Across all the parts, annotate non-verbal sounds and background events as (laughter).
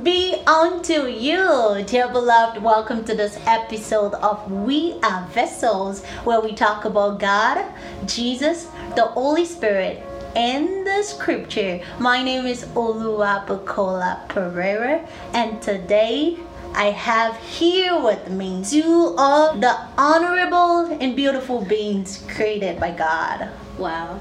be unto you, dear beloved. Welcome to this episode of We Are Vessels, where we talk about God, Jesus, the Holy Spirit, and the scripture. My name is Oluwabukola Pereira, and today I have here with me two of the honorable and beautiful beings created by God. Wow.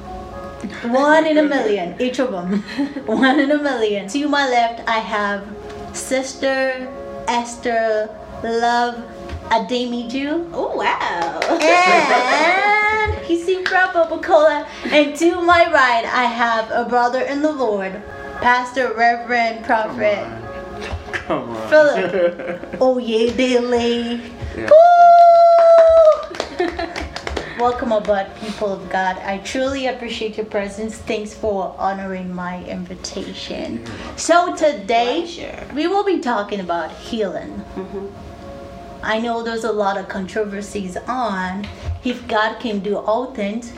One in a (laughs) million, each of them. (laughs) One in a million. To my left, I have Sister Esther Love Ademiju. Oh wow. (laughs) And he's Bravo Bukola. And to my right, I have a brother in the Lord, Pastor Reverend Prophet Come on. Philip (laughs) Oyedele. Yeah. Woo! (laughs) Welcome aboard, people of God. I truly appreciate your presence. Thanks for honoring my invitation. So, today we will be talking about healing. Mm-hmm. I know there's a lot of controversies on if God can do all things,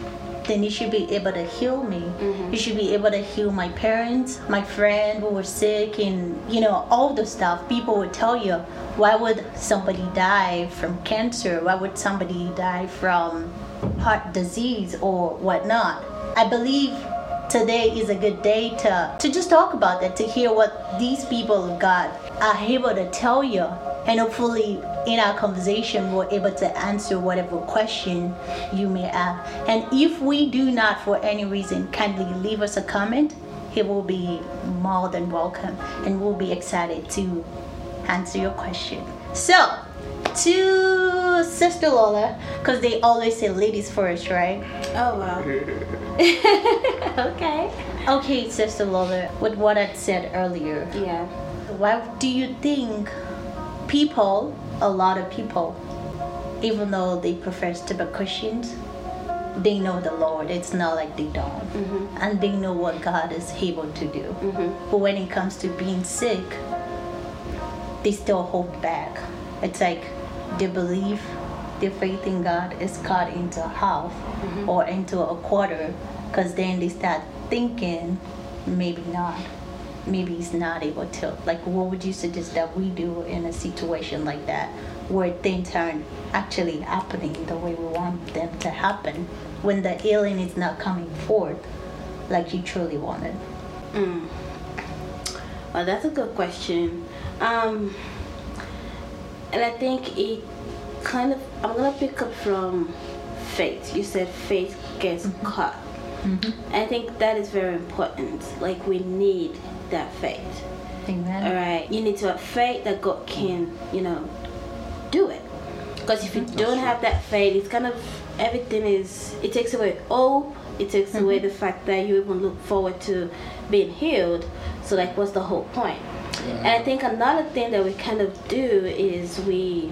then He should be able to heal me. Mm-hmm. He should be able to heal my parents, my friend who were sick, and you know all the stuff. People would tell you, why would somebody die from cancer? Why would somebody die from heart disease or whatnot? I believe today is a good day to to just talk about that to hear what these people of god are able to tell you. And hopefully in our conversation we're able to answer whatever question you may have. And if we do not for any reason kindly leave us a comment it will be more than welcome and we'll be excited to answer your question. So to sister lola because they always say ladies first right Oh wow. (laughs) okay. Okay, Sister Lola, with what I said earlier, Yeah. why do you think people, a lot of people, even though they profess to be Christians, they know the Lord. It's not like they don't. Mm-hmm. And they know what God is able to do. Mm-hmm. But when it comes to being sick, they still hold back. It's like they believe their faith in God is cut into half or into a quarter because then they start thinking maybe not. Maybe he's not able to. Like, what would you suggest that we do in a situation like that where things aren't actually happening the way we want them to happen when the healing is not coming forth like you truly wanted? Mm. Well, that's a good question. Um, and I think it kind of. I'm gonna pick up from faith. You said faith gets mm-hmm. caught. Mm-hmm. I think that is very important. Like we need that faith. Amen. All right, you need to have faith that God can, you know, do it. Because if you don't have that faith, it's kind of everything is. It takes away hope. It takes away mm-hmm. the fact that you even look forward to being healed. So, like, what's the whole point? And I think another thing that we kind of do is we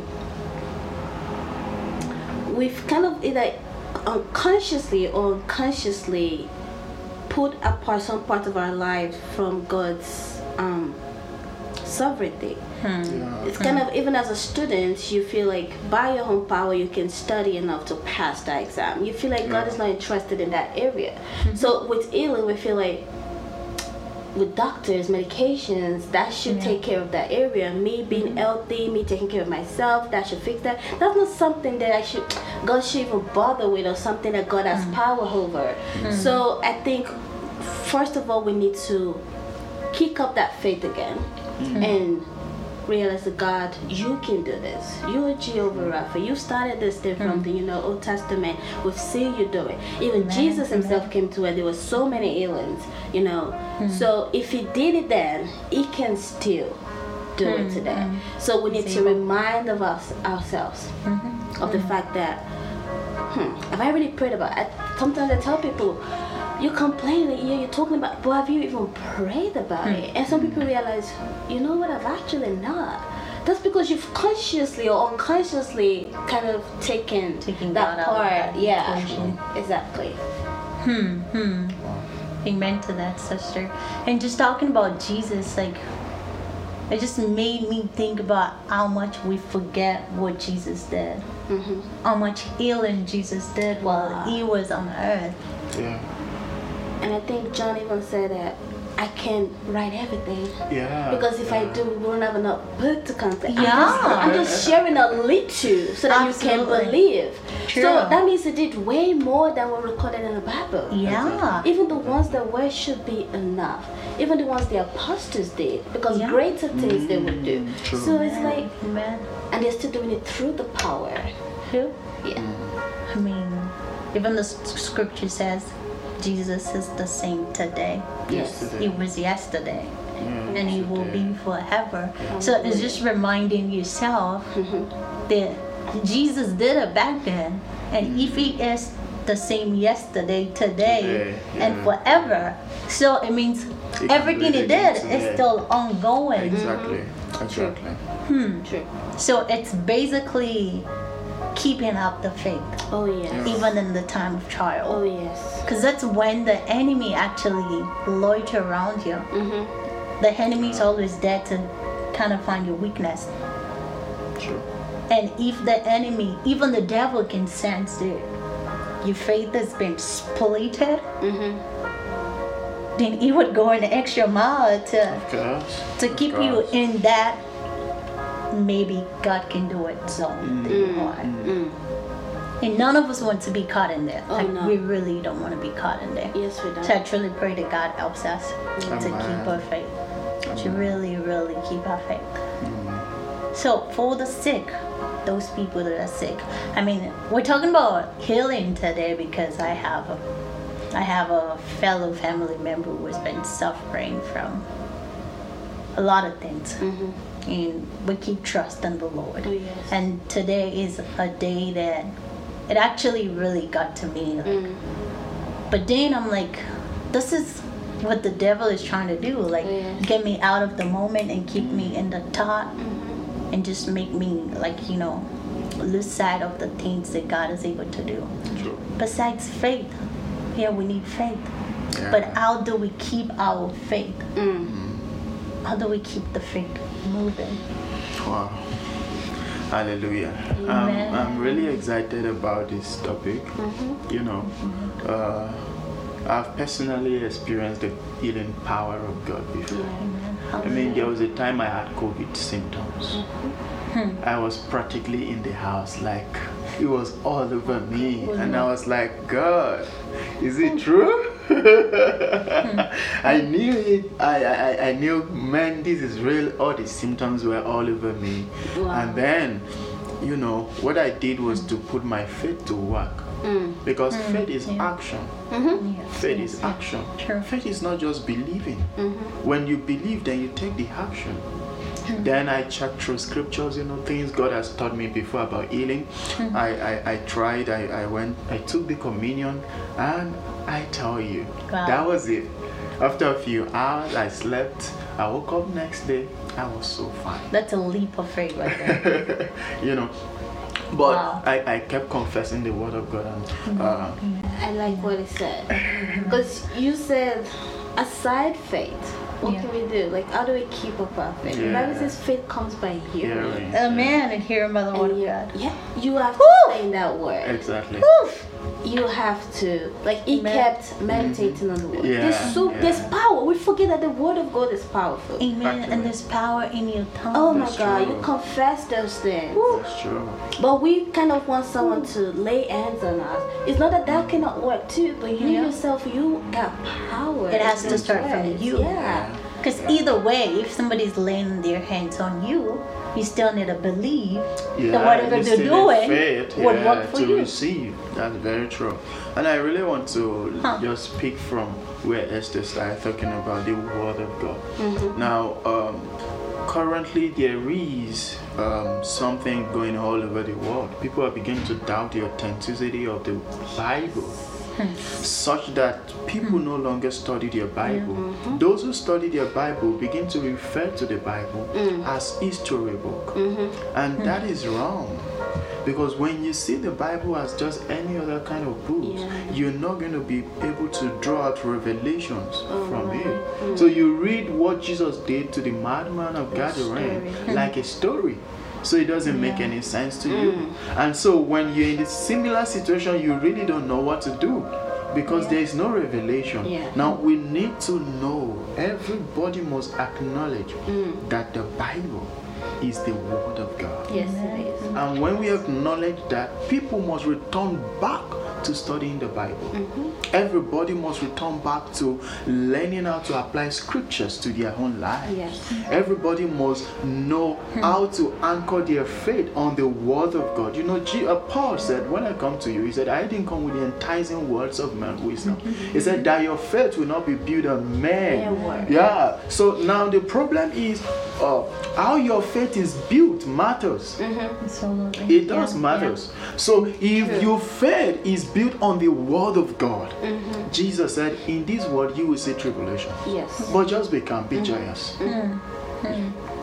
we've kind of either unconsciously or unconsciously put apart some part of our life from God's um, sovereignty. Yeah. It's kind of even as a student, you feel like by your own power you can study enough to pass the exam. You feel like God is not interested in that area. So with healing, we feel like with doctors, medications, that should Yeah. take care of that area. Me being mm-hmm. healthy, me taking care of myself, that should fix that. That's not something that I should God should even bother with or something that God has mm. power over. Mm-hmm. So I think first of all we need to kick up that faith again mm-hmm. and realize that God, you can do this. You are Jehovah Rapha. You started this thing from mm. the you know Old Testament. We've seen you do it. Even Amen. Jesus himself came to where there were so many healings, you know. So if he did it then, he can still do it today. So we need to remind of us ourselves of the fact that hmm, have I really prayed about it? I, sometimes I tell people, you complain, that you're, you're talking about, but have you even prayed about it? And some people realize, you know what, I've actually not. That's because you've consciously or unconsciously kind of taken, Taking that God out of part. that yeah, exactly. Hmm, hmm. Amen to that, sister. And just talking about Jesus, like, it just made me think about how much we forget what Jesus did. hmm How much healing Jesus did while Wow. he was on earth. Yeah. And I think John even said that I can write everything. Yeah. Because if I do, we won't have enough book to contain. I'm Yeah. just, I'm just sharing a little so that you can believe. True. So that means it did way more than what recorded in the Bible. Yeah. Even the ones that were should be enough. Even the ones the apostles did, because Yeah. greater things they would do. Mm, true. So it's like, Amen. and they're still doing it through the power. True. Yeah. I mean, even the scripture says Jesus is the same today. Yes. He was yesterday. Yeah, and he will be forever. Mm-hmm. So it's just reminding yourself mm-hmm. that Jesus did it back then, and if he is the same yesterday, today, Today, and yeah. forever, so it means He can everything he did is today. still ongoing. Exactly. Exactly. Hmm. True. So it's basically keeping up the faith, Oh yes. even in the time of trial. Oh yes. Because that's when the enemy actually loiter around you. Mm-hmm. The enemy's always there to kind of find your weakness. True. And if the enemy, even the devil can sense that your faith has been splitted, Mm-hmm. then he would go an extra mile to, Of course. to Of keep you in that maybe God can do it zone that you are. Mm. And none of us want to be caught in there. Oh, like, no. we really don't want to be caught in there. Yes, we don't. So I truly pray that God helps us to Amen. keep our faith. To really, really keep our faith. Mm. So for the sick, those people that are sick. I mean, we're talking about healing today because I have a, I have a fellow family member who has been suffering from a lot of things. And we keep trusting the Lord. Oh, yes. And today is a day that it actually really got to me. Like, Mm. but then I'm like, this is what the devil is trying to do. Like, Yeah. get me out of the moment and keep me in the thought Mm-hmm. and just make me, like, you know, lose sight of the things that God is able to do. True. Besides faith, yeah, we need faith. Yeah. But how do we keep our faith? Mm. How do we keep the faith moving? Wow. Hallelujah. Um, I'm really excited about this topic. Mm-hmm. You know, uh, I've personally experienced the healing power of God before. Amen. I mean, there was a time I had COVID symptoms. Hmm. I was practically in the house, like it was all over me, Oh, and. I was like, God, is it true? Hmm. I knew it. I, I I knew, man, this is real. All the symptoms were all over me, Wow. and then, you know, what I did was to put my faith to work Mm. because faith is yeah. action. Mm-hmm. Yes, Faith yes, is action. True. Faith is not just believing. Mm-hmm. When you believe, then you take the action. Then I checked through scriptures, you know, things God has taught me before about healing. I, I, I tried, I, I went, I took the communion, and I tell you, Wow. that was it. After a few hours, I slept. I woke up next day, I was so fine. That's a leap of faith right there. (laughs) you know, but Wow. I, I kept confessing the word of God, and uh, I like what he said. Because you said, aside faith, what Yeah. can we do? Like, how do we keep up our faith? The Yeah. Bible says faith comes by hearing. hearing. Amen. And hearing by the word of God. yeah, you have to Woo! stay in that word. Exactly. You have to, like, he Amen. kept meditating on the word. Yeah, there's so yeah. there's power. We forget that the word of God is powerful. Amen. Actually. And there's power in your tongue. Oh my God, true. you confess those things. That's true. But we kind of want someone to lay hands on us. It's not that that cannot work too, but you Yeah. yourself, you got power. It has to start from you. Yeah. Because either way, if somebody's laying their hands on you, you still need to believe Yeah, that whatever they're still need doing faith, would yeah, work for to you. receive. That's very true. And I really want to Huh. just speak from where Esther started talking about the Word of God. Mm-hmm. Now, um, currently there is um, something going all over the world. People are beginning to doubt the authenticity of the Bible. Hmm. Such that people no longer study their Bible. Mm-hmm. Those who study their Bible begin to refer to the Bible as history book, and Hmm. that is wrong. Because when you see the Bible as just any other kind of book, Yeah. you're not going to be able to draw out revelations Oh, from right. it. So you read what Jesus did to the madman of Gadarene like a story. So it doesn't make any sense to you. And so when you're in a similar situation, you really don't know what to do. because Yeah. there is no revelation. Yeah. Now we need to know, everybody must acknowledge Mm. that the Bible is the Word of God. Yes, it is. And when we acknowledge that, people must return back to studying the Bible. Mm-hmm. Everybody must return back to learning how to apply scriptures to their own lives. Yes. Everybody must know how to anchor their faith on the Word of God. You know, G- uh, Paul said, When I come to you, he said, I didn't come with the enticing words of man's wisdom. He said that your faith will not be built on Mere man. word. Yeah. So now the problem is uh, how your faith is built matters. Absolutely. It does Yeah, matters. So if your faith is built on the word of God, mm-hmm. Jesus said, In this world you will see tribulation. Yes. But just be calm, be joyous.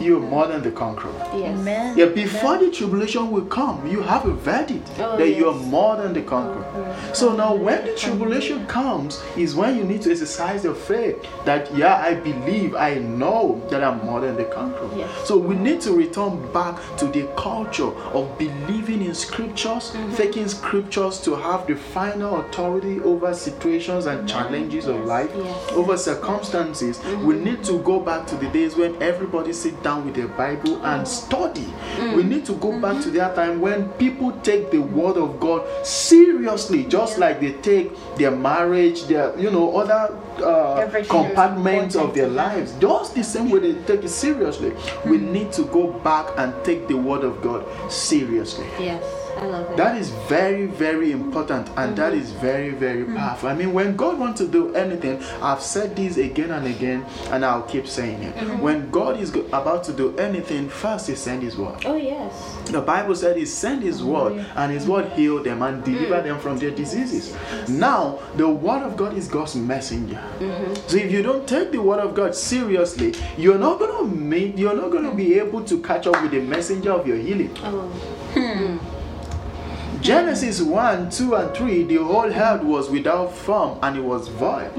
You're more than the conqueror. yeah. Yes. Amen. Yeah, before the tribulation will come, you have a verdict Oh, that you are more than the conqueror. So now, when the tribulation comes, is when you need to exercise your faith that, yeah, I believe, I know that I'm more than the conqueror. Yes. So we need to return back to the culture of believing in scriptures, Mm-hmm. taking scriptures to have the final authority over situations and challenges of Yes, life, yes. Mm-hmm. over circumstances. We need to go back to the days when everybody sit down with their Bible and study. Mm. We need to go back to that time when people take the word of God seriously, just like they take their marriage, their you know other uh, compartments of their lives. Just the same way they take it seriously. We need to go back and take the word of God seriously. Yes. That is very, very important and that is very, very powerful. I mean, when God wants to do anything, I've said this again and again, and I'll keep saying it. When God is about to do anything, first He send His word. oh yes. The Bible said He sent His word, and His word healed them and delivered them from their diseases. Now, the word of God is God's messenger. So if you don't take the word of God seriously, you're not gonna make, you're not gonna be able to catch up with the messenger of your healing. Oh. Genesis 1, 2, and 3, the whole earth was without form and it was void.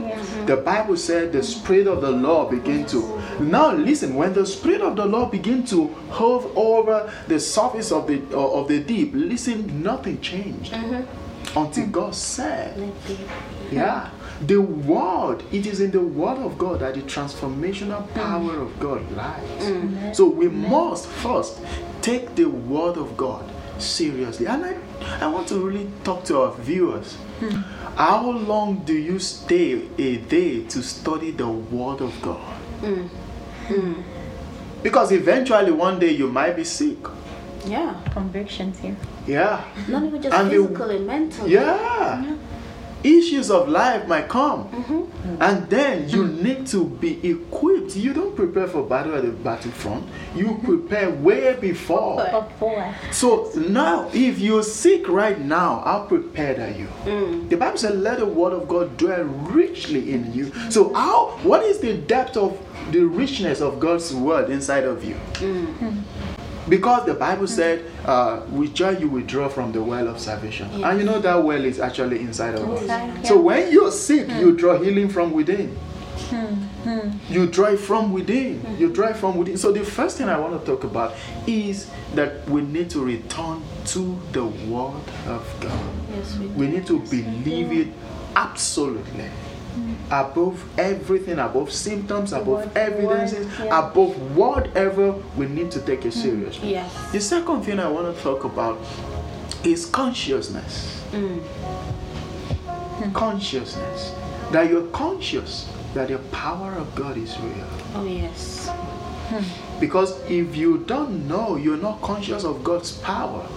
The Bible said the Spirit of the Lord began to. Now listen, when the Spirit of the Lord began to hover over the surface of the uh, of the deep, listen, nothing changed. Until God said, yeah. The word, it is in the word of God that the transformational power of God lies. So we must first take the word of God seriously. And I, I want to really talk to our viewers. Hmm. How long do you stay a day to study the word of God? Hmm. Hmm. Because eventually one day you might be sick. Yeah. Convictions here. Yeah. Not even just physical And the- physically, mentally. Yeah. Issues of life might come. Mm-hmm. And then you need to be equipped. You don't prepare for battle at the battlefront. You mm-hmm. prepare way before. Before. So now, if you're sick right now, how prepared are you? Mm. The Bible says, "Let the word of God dwell richly in you." So mm-hmm. how? What is the depth of the richness of God's word inside of you? Mm. Hmm. Because the Bible said, uh, "With joy you will draw from the well of salvation," and you know that well is actually inside of us. Inside, So when you're sick, you draw healing from within. You draw it from within. You draw it from within. So the first thing I want to talk about is that we need to return to the Word of God. Yes, we, We need to believe it absolutely. Above everything, above symptoms, above Word- evidences, word, yeah. above whatever, we need to take it hmm. seriously. Yes. The second thing I want to talk about is consciousness. Hmm. Hmm. Consciousness. That you're conscious that the power of God is real. Oh yes. Because if you don't know, you're not conscious of God's power,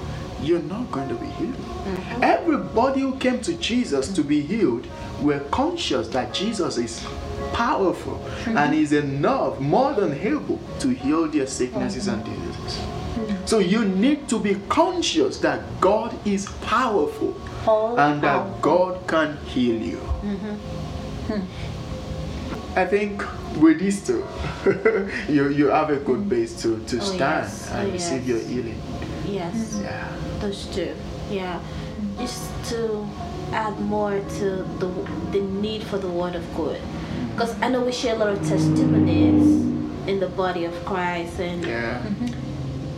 you're not going to be healed. Mm-hmm. Everybody who came to Jesus to be healed were conscious that Jesus is powerful and is enough, more than able to heal their sicknesses and mm-hmm. diseases. So you need to be conscious that God is powerful All and that. God can heal you. Mm-hmm. Hmm. I think with these two, (laughs) you, you have a good base to, to Oh, stand yes. and Oh, receive yes. your healing. Yes. Yeah. Those two. Yeah. Mm. Just to add more to the the need for the word of God. Because I know we share a lot of testimonies in the body of Christ and Yeah.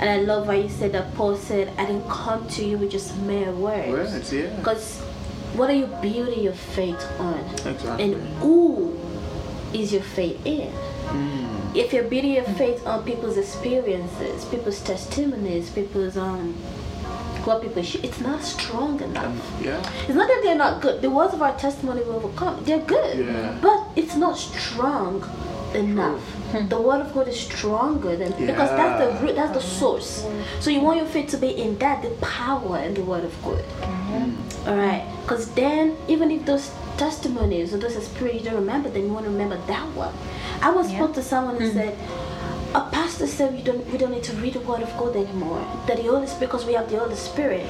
and I love how you said that Paul said, I didn't come to you with just mere words. Words, yeah. Because what are you building your faith on? Exactly. And who is your faith in? Mm. If you're building your faith on people's experiences, people's testimonies, people's um what people sh- it's not strong enough. Um, yeah. It's not that they're not good. The words of our testimony will overcome. They're good. Yeah. But it's not strong enough. The word of God is stronger than because that's the root, that's the source. So you want your faith to be in that, the power in the word of God. All right. Because then, even if those testimonies or those experiences you don't remember then you want to remember that one. I was Yeah. spoke to someone who said, a pastor said we don't we don't need to read the word of God anymore. That the Holy Spirit, because we have the Holy Spirit,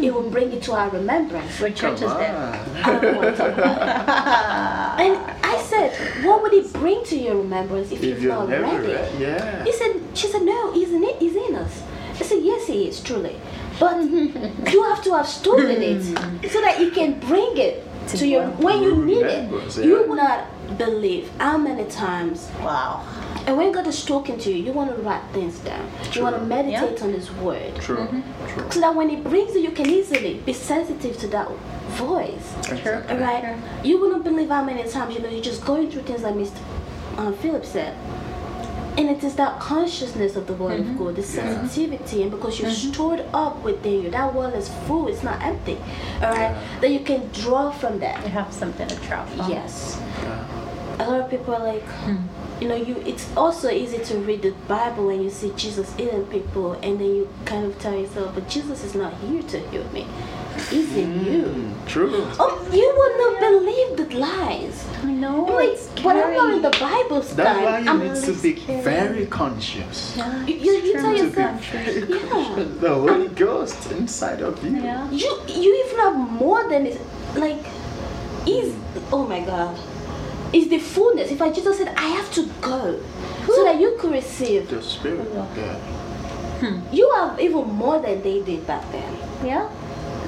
it will bring it to our remembrance. What church is that? on. I don't want to talk about it. And I said, what would it bring to your remembrance if, If you've you've not never read it? read, yeah. He said, she said, no, he's in it, he's in us. I said, yes, he is truly. But (laughs) you have to have stored in it so that you can bring it to your when you need it. Remembrance, You yeah. will not believe how many times Wow. And when God is talking to you, you want to write things down. You want to True. meditate on His Word. True. Mm-hmm. True. So that when He brings it, you can easily be sensitive to that voice. Exactly. All right? You wouldn't believe how many times, you know, you're just going through things like Mr. Um, uh, Philip said. And it is that consciousness of the Word of mm-hmm. God, the sensitivity, and because you're mm-hmm. stored up within you, that well is full, it's not empty. All right? Yeah. That you can draw from that. You have something to draw from. Yes Yeah. a lot of people are like hmm. You know you it's also easy to read the bible when you see jesus healing people and then you kind of tell yourself but jesus is not here to heal me he's in you Mm, True. oh you would not believe the lies I know. like it's when i'm not in the scary. bible That's why you i'm need to be very conscious. Yeah, you, you, you it's tell true. yourself Very yeah conscious. The Holy Ghost inside of you. Yeah. you you even have more than it like is oh my god is the fullness if i jesus said i have to go so that you could receive The Spirit. Yeah. Hmm. You have even more than they did back then. Yeah.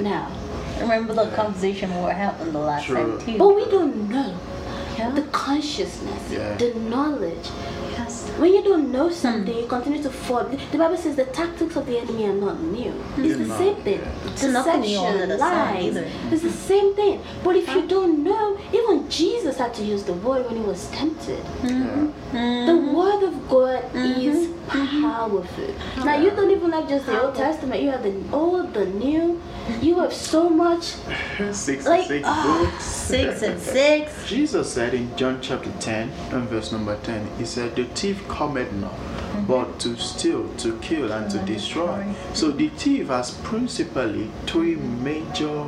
Now, Remember the conversation we were having the last True. time too. but we don't know yeah. the consciousness, Yeah. the knowledge. yes. When you don't know something, you continue to fall. The Bible says the tactics of the enemy are not new. Hmm. It's the same thing. yeah. It's nothing new under Deception, the sun lies. It's the same thing. But if you don't know, even Jesus had to use the word when he was tempted. Yeah. The word of God mm-hmm. is powerful. Now you don't even have just the Old Testament. You have the Old, the New. You have so much. (laughs) Six Like, six ah, books. Six and six. (laughs) Jesus said in John chapter 10 and verse number 10, He said, The thief cometh not, but to steal, to kill, and to destroy. So the thief has principally three major,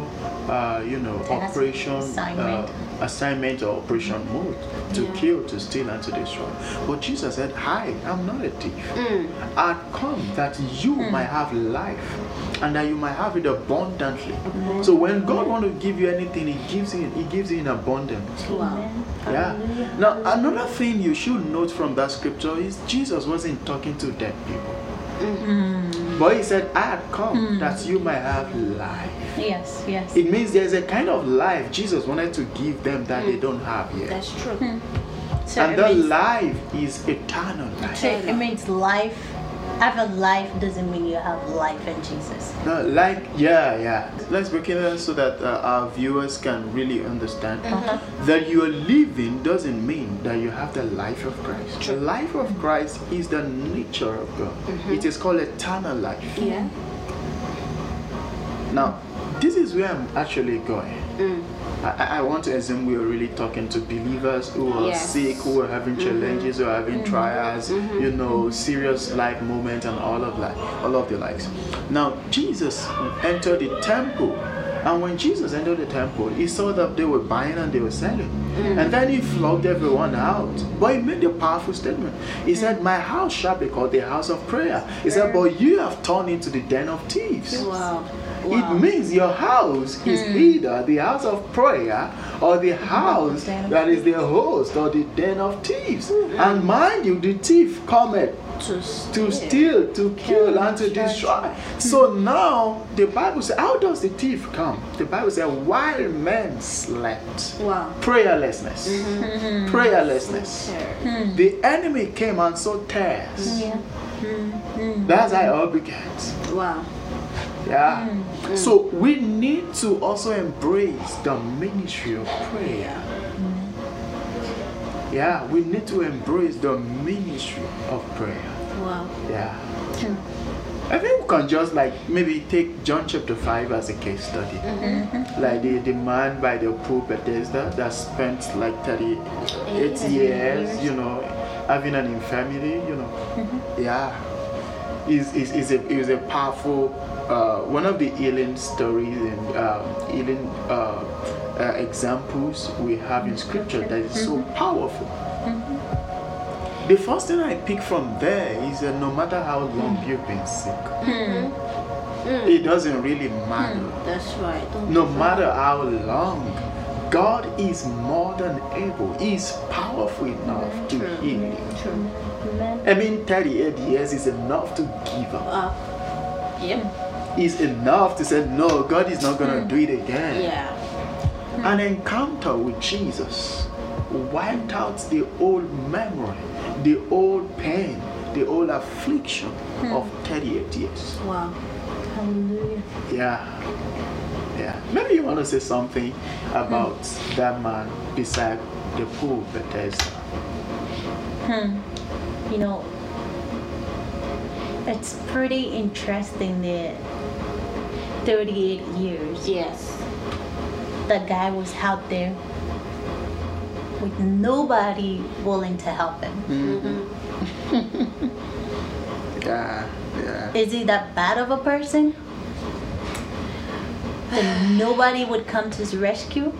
uh, you know, operation, assignment. uh, assignment or operation mode to Yeah. kill, to steal, and to destroy. But Jesus said, Hi, I am not a thief. Mm. I come that you might have life and that you might have it abundantly. So when God want to give you anything, He gives you He gives you in abundance. Wow. Yeah. Now another thing you should note from that scripture is Jesus wasn't talking to dead people. Mm. But he said, I had come mm. that you might have life. Yes, yes. It means there's a kind of life Jesus wanted to give them that they mm. don't have yet. That's true. Hmm. So and it that life is eternal life. so it means life. Having life doesn't mean you have life in Jesus. No, like yeah, yeah. Let's break it down so that uh, our viewers can really understand that you are living doesn't mean that you have the life of Christ. The life of Christ is the nature of God. It is called eternal life. Yeah. Now, this is where I'm actually going. Mm. I, I- want to assume we are really talking to believers who are Yes. sick, who are having mm-hmm. challenges, who are having mm-hmm. trials, you mm-hmm. know, serious life moments, and all of that, all of the likes. Now, Jesus entered the temple, and when Jesus entered the temple, he saw that they were buying and they were selling, mm. and then he flogged everyone out. But he made a powerful statement. He said, mm. "My house shall be called the house of prayer." He said, "But you have turned into the den of thieves." Wow. It means your house is hmm. either the house of prayer or the house that is the host or the den of thieves. And mind you, the thief cometh To to steal, to kill, and to destroy. Hmm. So now the Bible says, how does the thief come? The Bible says, while men slept. Wow. Prayerlessness. Mm-hmm. Prayerlessness. Sure. The enemy came and saw tares. Yeah. That's how it all began. Wow. Yeah. Mm. So we need to also embrace the ministry of prayer. Mm. Yeah, we need to embrace the ministry of prayer. Wow. Yeah. I think we can just like maybe take John chapter 5 as a case study. Mm-hmm. Like the, the man by the pool Bethesda that spent like 38 Eight years, years. you know, having an infirmity, you know. Mm-hmm. Yeah. Is is is a is a powerful uh, one of the healing stories and um, healing uh, uh, examples we have in scripture that is so powerful. The first thing I pick from there is that no matter how long you've been sick, it doesn't really matter. That's right. Don't No matter how long, God is more than able. He is powerful enough to True. heal you. True. I mean, 38 years is enough to give up. Uh, yep. Is enough to say, no, God is not going to do it again. Yeah. An encounter with Jesus wiped out the old memory, the old pain, the old affliction of 38 years. Wow. Hallelujah. Yeah. Yeah. Maybe you want to say something about that man beside the pool, Bethesda. Hmm. You know, it's pretty interesting that 38 years Yes. that guy was out there with nobody willing to help him. Yeah. (laughs) Yeah. Is he that bad of a person? That nobody would come to his rescue?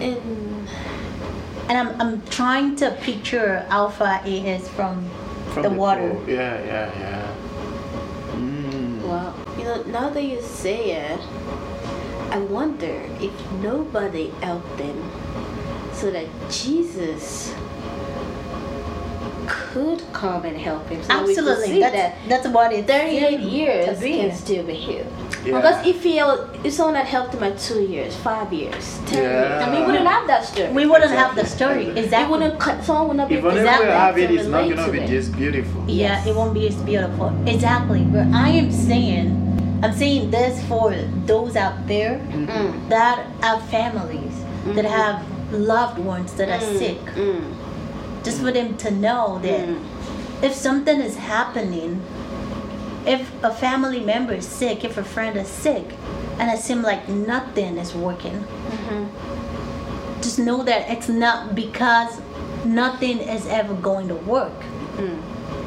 And And I'm, I'm trying to picture Alpha AS from, From the, water. pool. Yeah, yeah, yeah. Mm. well, you know, now that you say it, I wonder if nobody helped them, so that Jesus could come and help him. So Absolutely. That's, that that's what it's 38 years can still be healed. Yeah. Because if he if someone had helped him at two years, five years, ten years, I mean, we wouldn't have that story. We wouldn't have the story. Exactly. It Exactly. wouldn't cut. Someone would not be Even if Exactly. we have it, it's not going to be it. this beautiful. Yeah, Yes. it won't be as beautiful. Exactly. But I am saying, I'm saying this for those out there Mm. that have families, that have loved ones that are sick. Mm. Just for them to know that Mm. if something is happening, if a family member is sick, if a friend is sick, and it seems like nothing is working, Mhm. just know that it's not because nothing is ever going to work. Mm.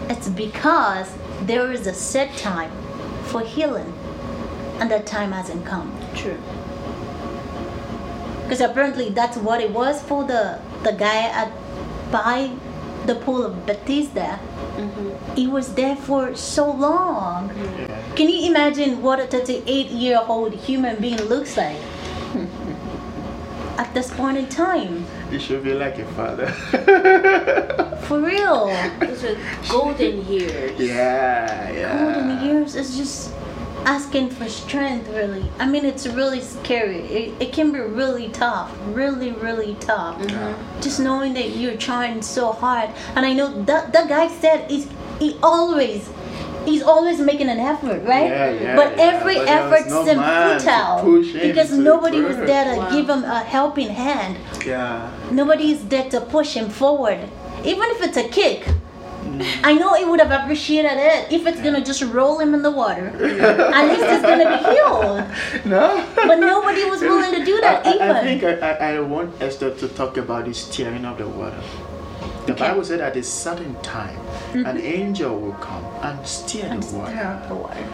It's because there is a set time for healing, and that time hasn't come. True. Because apparently that's what it was for the the guy at by the pool of Bethesda. Mm-hmm. He was there for so long. Yeah. Can you imagine what a 38 year old human being looks like? At this point in time, You should be like a father. (laughs) for real. Those were golden (laughs) years. yeah, yeah. golden years is just asking for strength really. I mean it's really scary. It, it can be really tough really really tough. Just knowing that you're trying so hard. And i know that that guy said he's he always he's always making an effort right? Yeah, yeah, but yeah. every But effort no seemed futile because to nobody was there to Wow. give him a helping hand. Yeah. nobody is there to push him forward. Even if it's a kick I know he would have appreciated it if it's gonna just roll him in the water. At least he's gonna be healed. No? But nobody was willing to do that I, I- even. I think I, I, I want Esther to talk about the stirring of the water. The Okay. Bible said at a certain time, an mm-hmm. angel will come and stir And the water. up the water.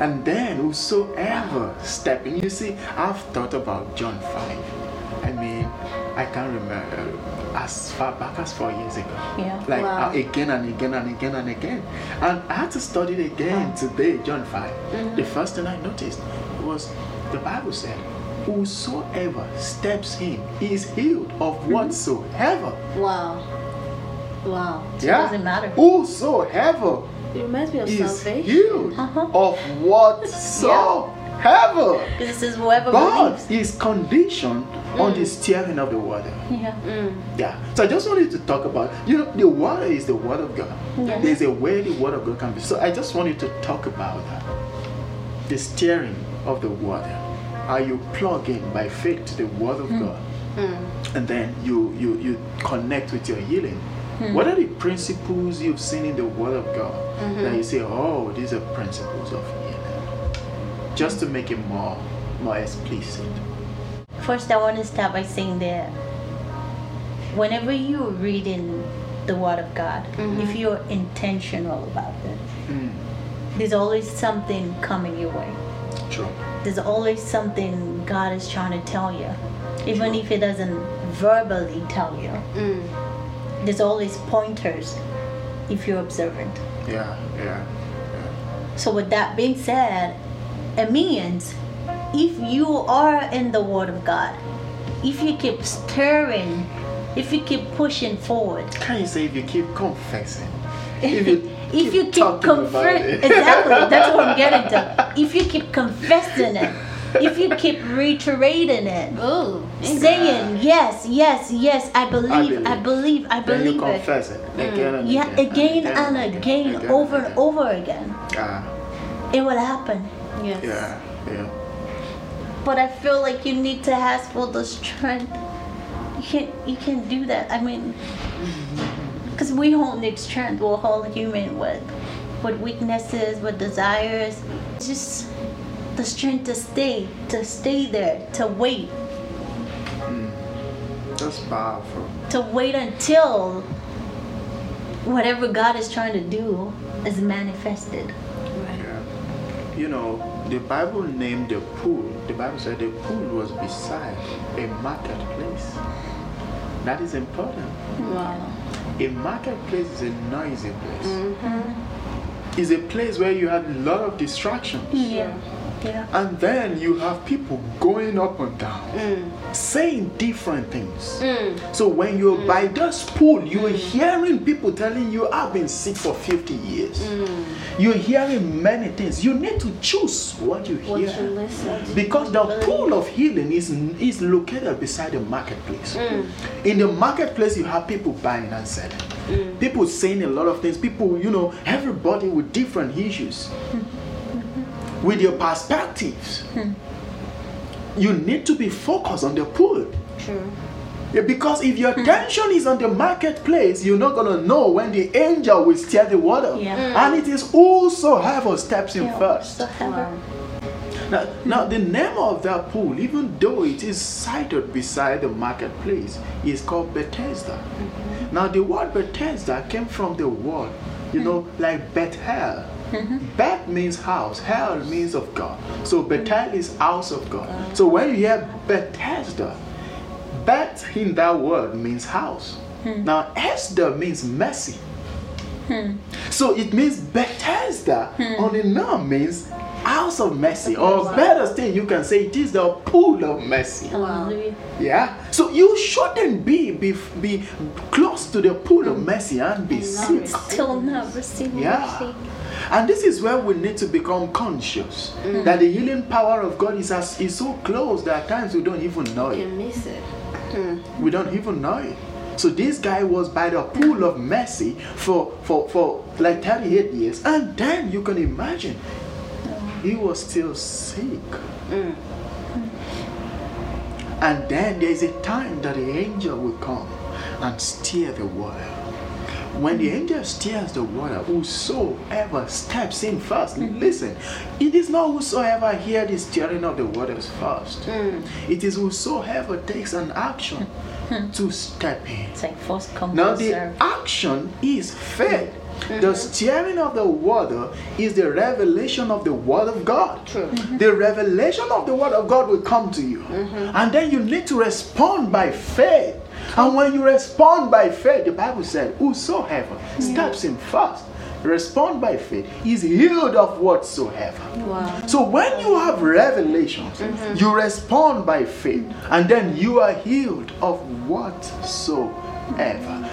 And then whosoever step in, you see, I've thought about John 5. I mean, I can't remember as far back as four years ago. Yeah. Like Wow. uh, again and again and again and again. And I had to study it again today, John 5. The first thing I noticed was the Bible said, Whosoever steps in is healed of whatsoever. Wow. Wow. So it doesn't matter. Whosoever It reminds me of is salvation. healed Uh-huh. of (laughs) whatsoever. This is whoever But believes. is conditioned on mm. the steering of the water. Yeah. Mm. Yeah. So I just wanted to talk about, you know, the water is the word of God. Yes. There's a way the word of God can be. So I just wanted to talk about that. the steering of the water, Are you plug in by faith to the word of mm. God, mm. and then you, you, you connect with your healing. What are the principles you've seen in the word of God mm-hmm. that you say, oh, these are principles of healing? Just to make it more more explicit. First, I want to start by saying that whenever you're reading the Word of God, if you're intentional about it, Mm, there's always something coming your way. true. There's always something God is trying to tell you, even if He doesn't verbally tell you. Mm. There's always pointers if you're observant. Yeah, yeah. So, with that being said, it means if you are in the Word of God, if you keep stirring, if you keep pushing forward, Can you say if you keep confessing? (laughs) If you if you keep talking about it. (laughs) exactly, that's what I'm getting to. If you keep confessing it, if you keep reiterating it, Ooh. saying yes, yes, yes, I believe, I believe, I Then you believe, it. confess it again and Yeah, again, again and again, over and over again, Ah, it will happen. Yes. yeah, yeah. But I feel like you need to have for the strength. You can't, you can't do that. I mean, because we all need strength. We're all human with, with weaknesses, with desires. Just the strength to stay, to stay there, to wait, hmm. That's powerful. to wait until whatever God is trying to do is manifested. Yeah. You know, the Bible named the pool. The Bible said the pool was beside a marketplace. That is important. Wow. A marketplace is a noisy place. Mm-hmm. It's a place where you have a lot of distractions. Yeah, yeah. And then you have people going up and down, mm. saying different things. Mm. So when you're mm. by this pool, you're hearing people telling you, I've been sick for 50 years. You're hearing many things. You need to choose what you What you hear. listen to. Because the pool of healing is, is located beside the marketplace. In the marketplace, you have people buying and selling. People saying a lot of things. People, you know, everybody with different issues, mm-hmm. With your perspectives. Hmm. You need to be focused on the pool. True. Yeah, because if your hmm. attention is on the marketplace, you're not gonna know when the angel will stir the water. Yeah. Hmm. And it is also whosoever steps in Yeah, first. Wow. Now, now, the name of that pool, even though it is sited beside the marketplace, is called Bethesda. Mm-hmm. Now, the word Bethesda came from the word, you know, like Bethel. Mm-hmm. Beth means house, El means of God. So Bethel is house of God. So when you hear Bethesda, Beth in that word means house. Hmm. Now, Esther means mercy. Hmm. So it means Bethesda hmm. on the noun means house of mercy. Or better still, you can say it is the pool of mercy. Hallelujah. Yeah. So you shouldn't be be, be close to the pool of mercy and be hmm. sick. Still not receiving Yeah. mercy. And this is where we need to become conscious that the healing power of God is as, is so close that at times we don't even know You it. miss it. We don't even know it. So this guy was by the pool of mercy for for for like 38 years, and then you can imagine he was still sick. And then there is a time that the angel will come and stir the water. When the angel stirs the water, whosoever steps in 1st mm-hmm. listen, it is not whosoever hear the stirring of the waters first. Mm. It is whosoever takes an action (laughs) to step in. It's like first come Now the serve. action is faith. Mm-hmm. The mm-hmm. stirring of the water is the revelation of the word of God. True. Mm-hmm. The revelation of the word of God will come to you. And then you need to respond by faith. And when you respond by faith, the Bible said, Whosoever steps in first, respond by faith, is healed of whatsoever. Wow. So when you have revelations, you respond by faith, and then you are healed of whatsoever.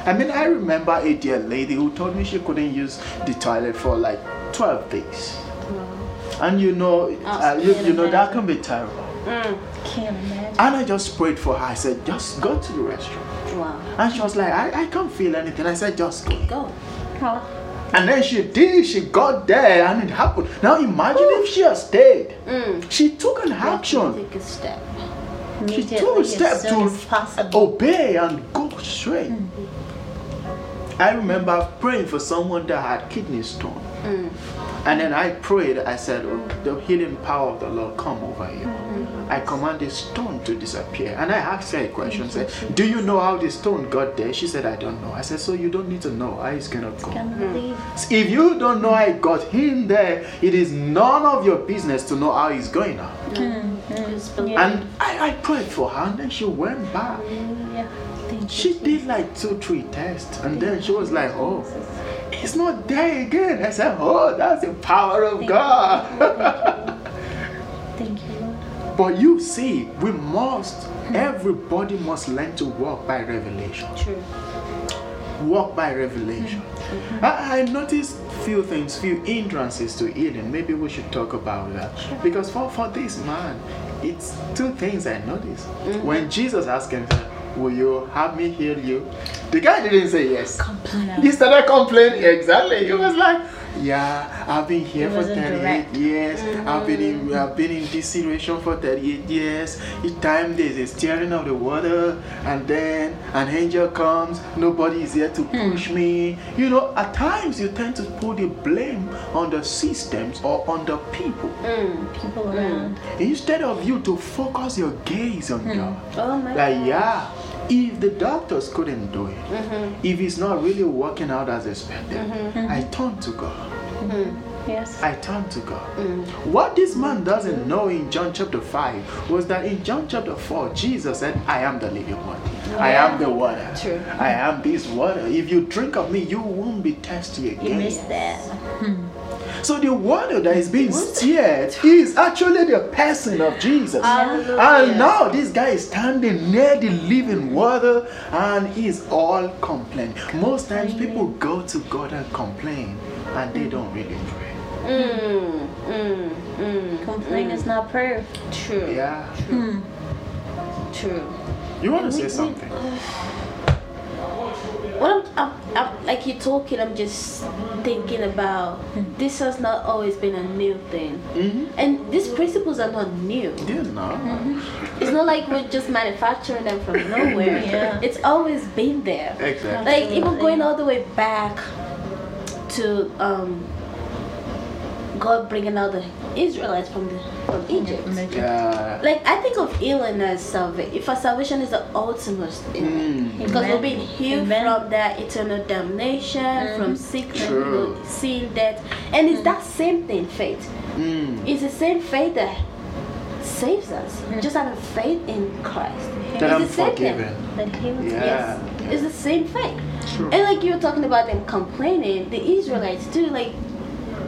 I mean, I remember a dear lady who told me she couldn't use the toilet for like 12 days. And you know, uh, you, you know that can be terrible. Can't. And I just prayed for her. I said, just go to the restroom. Wow. And she was like, I, I can't feel anything. I said, just go. Go. Oh, And then she did, she got there and it happened. Now imagine if she had stayed. Mm. She took an action. Take a step. She took a step to obey and go straight. I remember praying for someone that had kidney stone. Mm. And then I prayed, I said, oh, the healing power of the Lord come over you. Mm-hmm. I command the stone to disappear. And I asked her a question, said, Do you know how the stone got there? She said, I don't know. I said, So you don't need to know how it's gonna go. Can believe. Mm. If you don't know how it got him there, it is none of your business to know how he's going out. Mm-hmm. Just believe. Yeah. And I, I prayed for her and then she went back. Hallelujah. You, She did like two, three tests, and then she was like, "Oh, it's not there again." I said, "Oh, that's the power of Thank God." (laughs) Thank you, Lord. but you see, we must. Everybody must learn to walk by revelation. True. Walk by revelation. Mm-hmm. I, I noticed few things, few hindrances to healing. Maybe we should talk about that because for for this man, it's two things I noticed. Mm-hmm. When Jesus asked him, "Will you have me heal you?" The guy didn't say yes. Complain. He started complaining. Exactly. He was like, "Yeah, I've been here for 38 direct. years. I've been in, mm. I've been in this situation for 38 years. Each time there's a stirring of the water, and then an angel comes. Nobody is here to hmm. push me. You know, at times you tend to put the blame on the systems or on the people Mm. People hmm. around. instead of you to focus your gaze on hmm. God. Oh my. Like, yeah, if the doctors couldn't do it, Mm-hmm. if it's not really working out as expected, I turn to God. Yes. I turn to God. Mm. What this man doesn't know in John chapter 5 was that in John chapter 4, Jesus said, I am the living water. I am the water. True. I am this water. If you drink of me, you won't be thirsty again. You again. missed that. So the water that is being stirred is actually the person of Jesus. Hallelujah. And now this guy is standing near the living water and he's all complaining. Most times people go to God and complain and they don't really pray. Mm. Mm. Mm. Complain is not prayer. True. Yeah. True. You want to We- say we- something? What I'm, I'm, I'm, like you're talking, I'm just thinking about this has not always been a new thing, Mm-hmm. and these principles are not new. You know. It's not like we're just manufacturing them from (laughs) nowhere. Yeah. It's always been there. Exactly. Like even going all the way back to um, God bringing out the Israelites from the from Egypt. Yeah. Like I think of healing as salvation. If our salvation is the ultimate thing. Mm. Because Amen. we've been healed Amen. from that eternal damnation, from sickness, you True. sin, death. And it's that same thing, faith. Mm. It's the same faith that saves us. Just having faith in Christ. That it's I'm the same forgiven. That he was Yeah. Yes. It's the same faith. True. And like you were talking about them complaining, the Israelites too, like,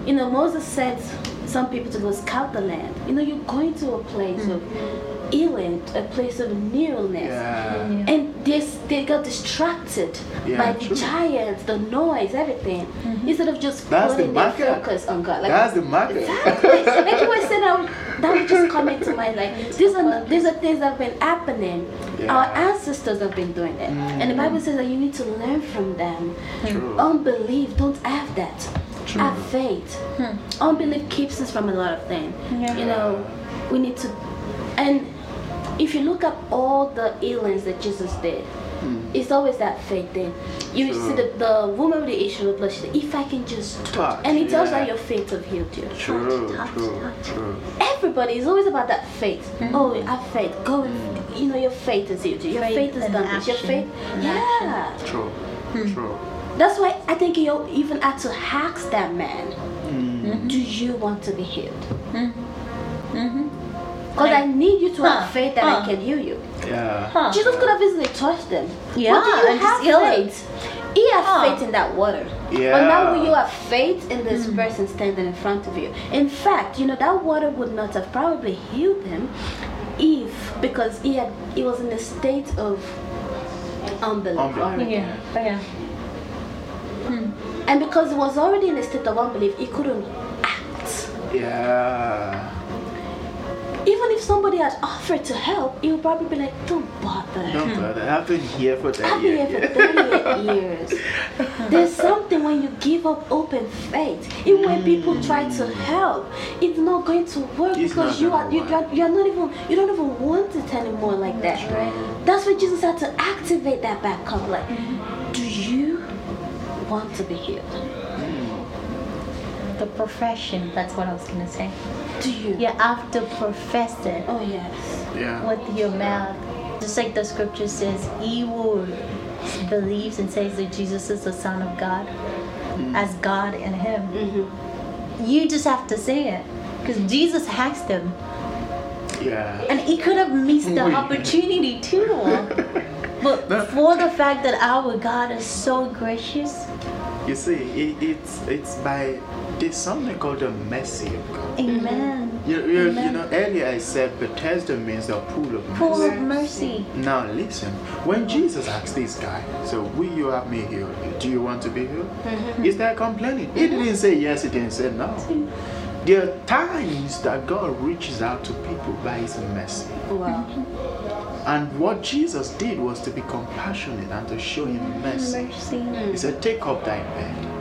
you know, Moses said some people to go scout the land. You know, you're going to a place of hmm. healing, a place of newness. Yeah. And they, they got distracted Yeah, by the true. giants, the noise, everything. Mm-hmm. Instead of just That's the putting their focus on God. Like, That's the market. Exactly. like you were saying, that would, that would just come into mind. Like these are these are things that have been happening. Our ancestors have been doing it, and the mm. Bible says that you need to learn from them. True. Unbelief, don't have that. True. Have faith. Hmm. Unbelief keeps us from a lot of things. Yeah. You know, we need to, and if you look at all the healings that Jesus did, hmm. it's always that faith thing. You True. see the, the woman with the issue of blood, she said, if I can just touch, Touch, and it tells yeah. that your faith have healed you. True. Touch, True. touch. True. Everybody is always about that faith. Hmm. Oh, have faith. Go, with, you know, your faith is healed you. Your Faith faith, has and done this. Your faith, And yeah. True. True. That's why I think you even had to ask that man, Mm. do you want to be healed? Mm-hmm. Because I need you to Huh, have faith that huh. I can heal you. Yeah. Huh. Jesus could have easily touched them. Yeah, but do you and just have heal them. faith? He had Huh. faith in that water. But Yeah. now will you have faith in this Hmm. person standing in front of you? In fact, you know that water would not have probably healed him if because he had he was in a state of unbelief. Unbelief. already. Yeah. Yeah. And because he was already in a state of unbelief, he couldn't act. Yeah. even if somebody had offered to help, he would probably be like, "Don't bother." Don't hmm. bother. I've been here for that I've been year. here for 38 (laughs) years. There's something when you give up open faith, even when people try to hmm. help, it's not going to work It's because you are you, are you're not even you don't even want it anymore like that. That's why Jesus had to activate that back up. Like, mm-hmm. do you want to be healed? The profession, that's what I was gonna say. Do you? You have to profess it Oh yes. Yeah. with your mouth. Just like the scripture says, he who believes and says that Jesus is the Son of God, as God in him. Mm-hmm. You just have to say it. Because Jesus asked him. Yeah. And he could have missed the opportunity too. (laughs) But for the fact that our God is so gracious, You see, it, it's it's by there's something called the mercy of God. amen. You, you, you know, earlier I said Bethesda means the pool of mercy. of mercy. Now listen, when Jesus asked this guy, so will you have me healed? Do you want to be healed? Mm-hmm. Is that complaining? He didn't mm-hmm. say yes, he didn't say no. There are times that God reaches out to people by his mercy. Wow. And what Jesus did was to be compassionate and to show him mercy. Mercy. He said, Take up thy bed